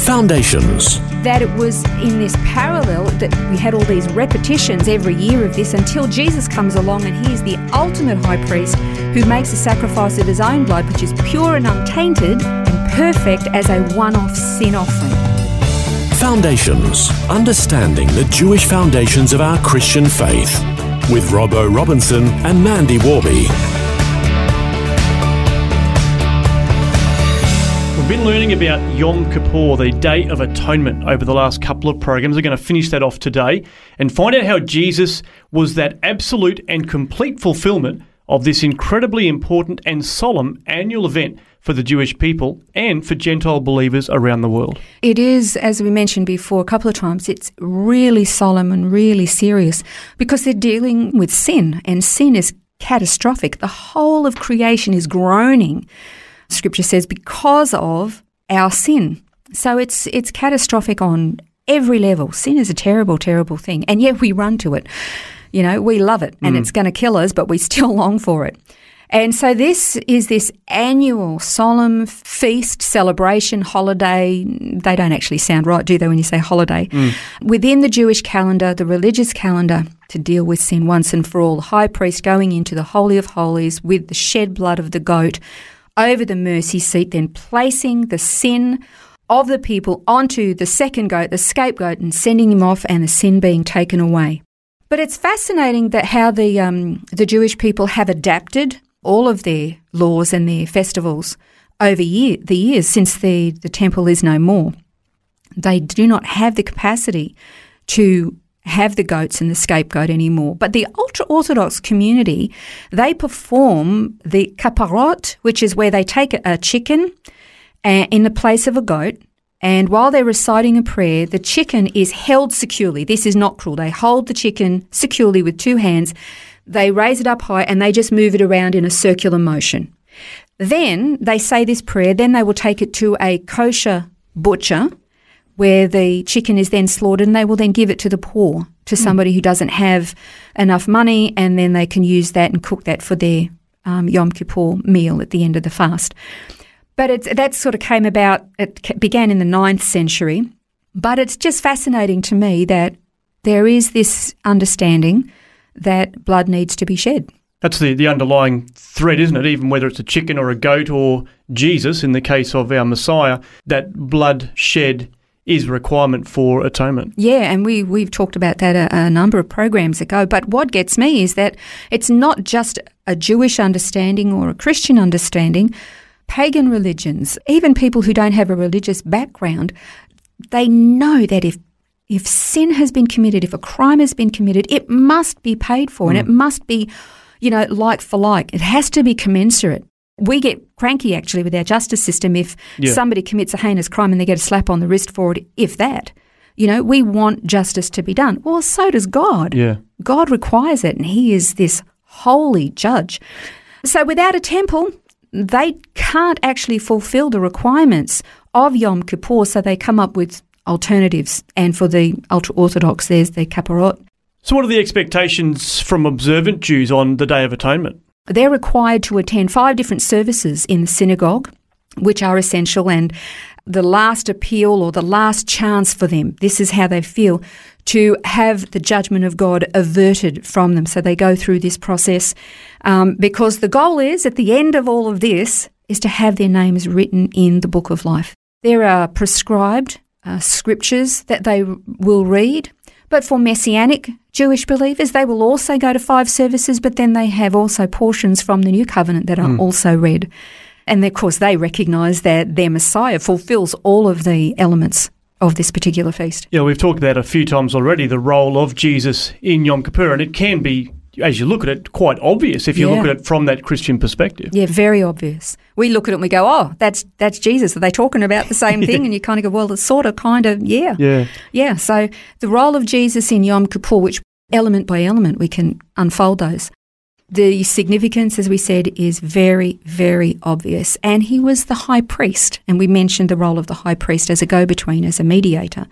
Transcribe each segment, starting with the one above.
Foundations. that it was in this parallel that we had all these repetitions every year of this until Jesus comes along and he is the ultimate high priest who makes a sacrifice of his own blood, which is pure and untainted and perfect as a one off sin offering. Foundations. Understanding the Jewish foundations of our Christian faith. With Robbo Robinson and Mandy Warby. Been learning about Yom Kippur, the Day of Atonement, over the last couple of programs. We're going to finish that off today and find out how Jesus was that absolute and complete fulfillment of this incredibly important and solemn annual event for the Jewish people and for Gentile believers around the world. It is, as we mentioned before a couple of times, it's really solemn and really serious because they're dealing with sin, and sin is catastrophic. The whole of creation is groaning, scripture says, because of our sin. So it's it's catastrophic on every level. Sin is a terrible, terrible thing, and yet we run to it. You know, we love it, and mm. it's going to kill us, but we still long for it. And so this is this annual solemn feast, celebration, holiday. They don't actually sound right, do they, when you say holiday? Mm. Within the Jewish calendar, the religious calendar, to deal with sin once and for all. The high priest going into the Holy of Holies with the shed blood of the goat over the mercy seat, then placing the sin of the people onto the second goat, the scapegoat, and sending him off, and the sin being taken away. But it's fascinating that how the um, the Jewish people have adapted all of their laws and their festivals over year, the years since the, the temple is no more. They do not have the capacity to have the goats and the scapegoat anymore. But the ultra Orthodox community, they perform the kaparot, which is where they take a, chicken uh, in the place of a goat. And while they're reciting a prayer, the chicken is held securely. This is not cruel. They hold the chicken securely with two hands. They raise it up high and they just move it around in a circular motion. Then they say this prayer. Then they will take it to a kosher butcher where the chicken is then slaughtered and they will then give it to the poor, to somebody who doesn't have enough money, and then they can use that and cook that for their um, Yom Kippur meal at the end of the fast. But it's, that sort of came about, it began in the ninth century. But it's just fascinating to me that there is this understanding that blood needs to be shed. That's the, the underlying thread, isn't it? Even whether it's a chicken or a goat or Jesus, in the case of our Messiah, that blood shed is requirement for atonement. Yeah, and we, we've talked about that a, a number of programs ago. But what gets me is that it's not just a Jewish understanding or a Christian understanding. Pagan religions, even people who don't have a religious background, they know that if if sin has been committed, if a crime has been committed, it must be paid for and mm. it must be, you know, like for like. It has to be commensurate. We get cranky actually with our justice system if Yeah. somebody commits a heinous crime and they get a slap on the wrist for it, if that. You know, we want justice to be done. Well, so does God. Yeah. God requires it, and He is this holy judge. So without a temple, they can't actually fulfill the requirements of Yom Kippur, so they come up with alternatives. And for the ultra Orthodox, there's the Kaparot. So, what are the expectations from observant Jews on the Day of Atonement? They're required to attend five different services in the synagogue, which are essential, and the last appeal or the last chance for them, this is how they feel, to have the judgment of God averted from them. So they go through this process um, because the goal is, at the end of all of this, is to have their names written in the book of life. There are prescribed uh, scriptures that they will read. But for Messianic Jewish believers, they will also go to five services, but then they have also portions from the New Covenant that are hmm. also read. And of course, they recognize that their Messiah fulfills all of the elements of this particular feast. Yeah, we've talked about a few times already the role of Jesus in Yom Kippur, and it can be as you look at it, quite obvious if you Yeah. look at it from that Christian perspective. Yeah, very obvious. We look at it and we go, "Oh, that's that's Jesus." Are they talking about the same thing? And you kind of go, "Well, it's sort of, kind of, yeah, Yeah. yeah." So the role of Jesus in Yom Kippur, which element by element we can unfold those. The significance, as we said, is very, very obvious. And he was the high priest, and we mentioned the role of the high priest as a go-between, as a mediator.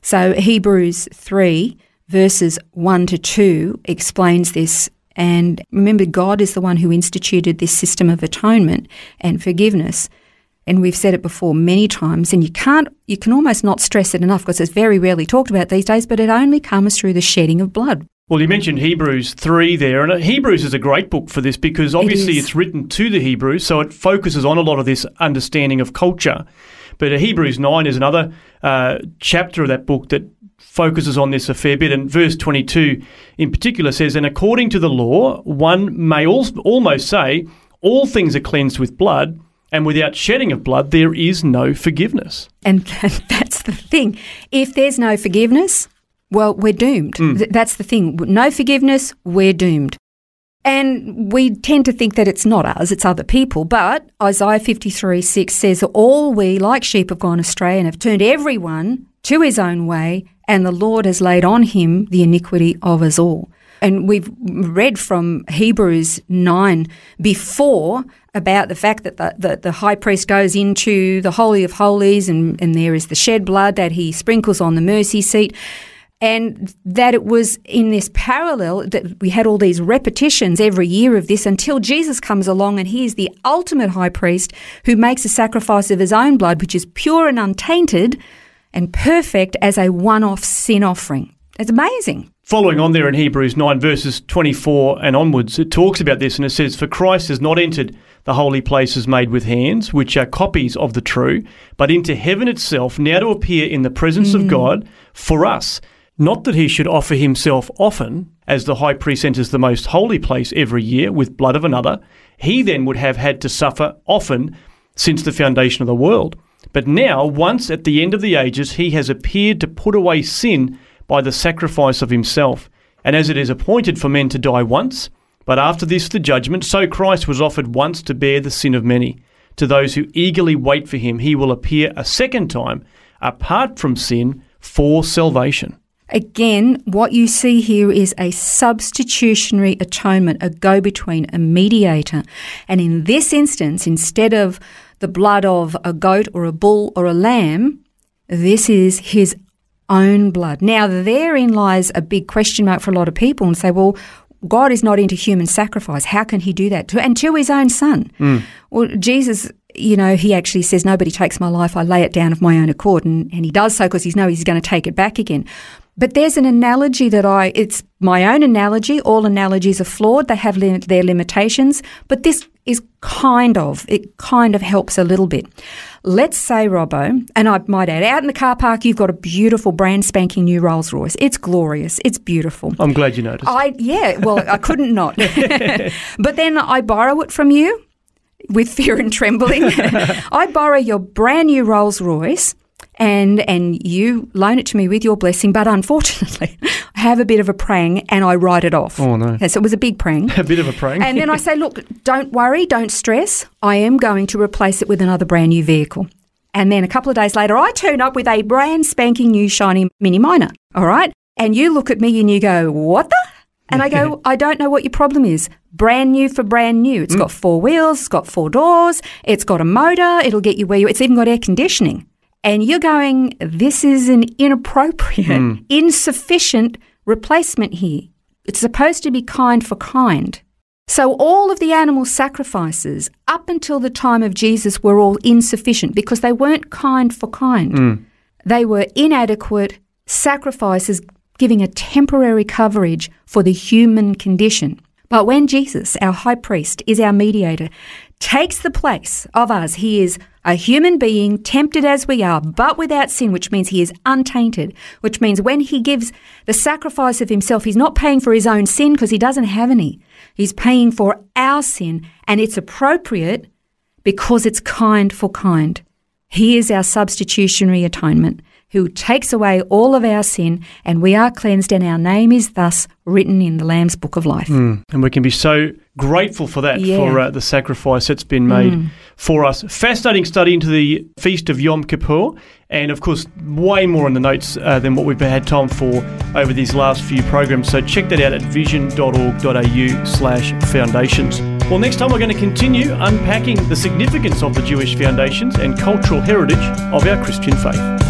So Hebrews three verses one to two explains this. And remember, God is the one who instituted this system of atonement and forgiveness. And we've said it before many times, and you can't, you can almost not stress it enough because it's very rarely talked about these days, but it only comes through the shedding of blood. Well, you mentioned Hebrews 3 there, and Hebrews is a great book for this because obviously is. it's written to the Hebrews, so it focuses on a lot of this understanding of culture. But Hebrews 9 is another uh, chapter of that book that focuses on this a fair bit. And verse 22 in particular says, And according to the law, one may al- almost say, All things are cleansed with blood, and without shedding of blood, there is no forgiveness. And that's the thing. If there's no forgiveness, well, we're doomed. Mm. Th- That's the thing. No forgiveness, we're doomed. And we tend to think that it's not us, it's other people. But Isaiah 53 6 says, All we, like sheep, have gone astray and have turned everyone to his own way, and the Lord has laid on him the iniquity of us all. And we've read from Hebrews 9 before about the fact that the, the, the high priest goes into the Holy of Holies and, and there is the shed blood that he sprinkles on the mercy seat. And that it was in this parallel that we had all these repetitions every year of this until Jesus comes along and he is the ultimate high priest who makes a sacrifice of his own blood, which is pure and untainted and perfect as a one off sin offering. It's amazing. Following on there in Hebrews 9, verses 24 and onwards, it talks about this and it says, For Christ has not entered the holy places made with hands, which are copies of the true, but into heaven itself, now to appear in the presence of mm. God for us. Not that he should offer himself often, as the high priest enters the most holy place every year with blood of another. He then would have had to suffer often since the foundation of the world. But now, once at the end of the ages, he has appeared to put away sin by the sacrifice of himself. And as it is appointed for men to die once, but after this the judgment, so Christ was offered once to bear the sin of many. To those who eagerly wait for him, he will appear a second time, apart from sin, for salvation. Again, what you see here is a substitutionary atonement, a go between, a mediator. And in this instance, instead of the blood of a goat or a bull or a lamb, this is his own blood. Now, therein lies a big question mark for a lot of people and say, well, God is not into human sacrifice. How can he do that? To, and to his own son. Hmm. Well, Jesus, you know, he actually says, nobody takes my life. I lay it down of my own accord. And, and he does so because he knows he's going to take it back again. But there's an analogy that I, it's my own analogy. All analogies are flawed. They have lim- their limitations. But this is kind of, it kind of helps a little bit. Let's say, Robbo, and I might add, out in the car park, you've got a beautiful brand spanking new Rolls Royce. It's glorious. It's beautiful. I'm glad you noticed. I yeah, well, I couldn't not. but then I borrow it from you with fear and trembling. I borrow your brand new Rolls Royce and and you loan it to me with your blessing, but unfortunately, I have a bit of a prang and I write it off. Oh, no. Yes, it was a big prang. a bit of a prank. And then I say, look, don't worry, don't stress. I am going to replace it with another brand new vehicle. And then a couple of days later, I turn up with a brand spanking new shiny Mini Minor. All right. And you look at me and you go, what the? And I go, I don't know what your problem is. Brand new for brand new. It's mm. got four wheels, it's got four doors, it's got a motor, it'll get you where you, it's even got air conditioning. And you're going, this is an inappropriate, hmm. insufficient replacement here. It's supposed to be kind for kind. So all of the animal sacrifices up until the time of Jesus were all insufficient because they weren't kind for kind. Hmm. They were inadequate sacrifices giving a temporary coverage for the human condition. But when Jesus, our high priest, is our mediator, takes the place of us, he is a human being, tempted as we are, but without sin, which means he is untainted, which means when he gives the sacrifice of himself, he's not paying for his own sin because he doesn't have any. He's paying for our sin, and it's appropriate because it's kind for kind. He is our substitutionary atonement. Who takes away all of our sin, and we are cleansed, and our name is thus written in the Lamb's Book of Life. Mm. And we can be so grateful for that, Yeah. for uh, the sacrifice that's been made for us. Fascinating study into the Feast of Yom Kippur, and of course, way more in the notes uh, than what we've had time for over these last few programs. So check that out at vision.org.au slash foundations. Well, next time we're going to continue unpacking the significance of the Jewish foundations and cultural heritage of our Christian faith.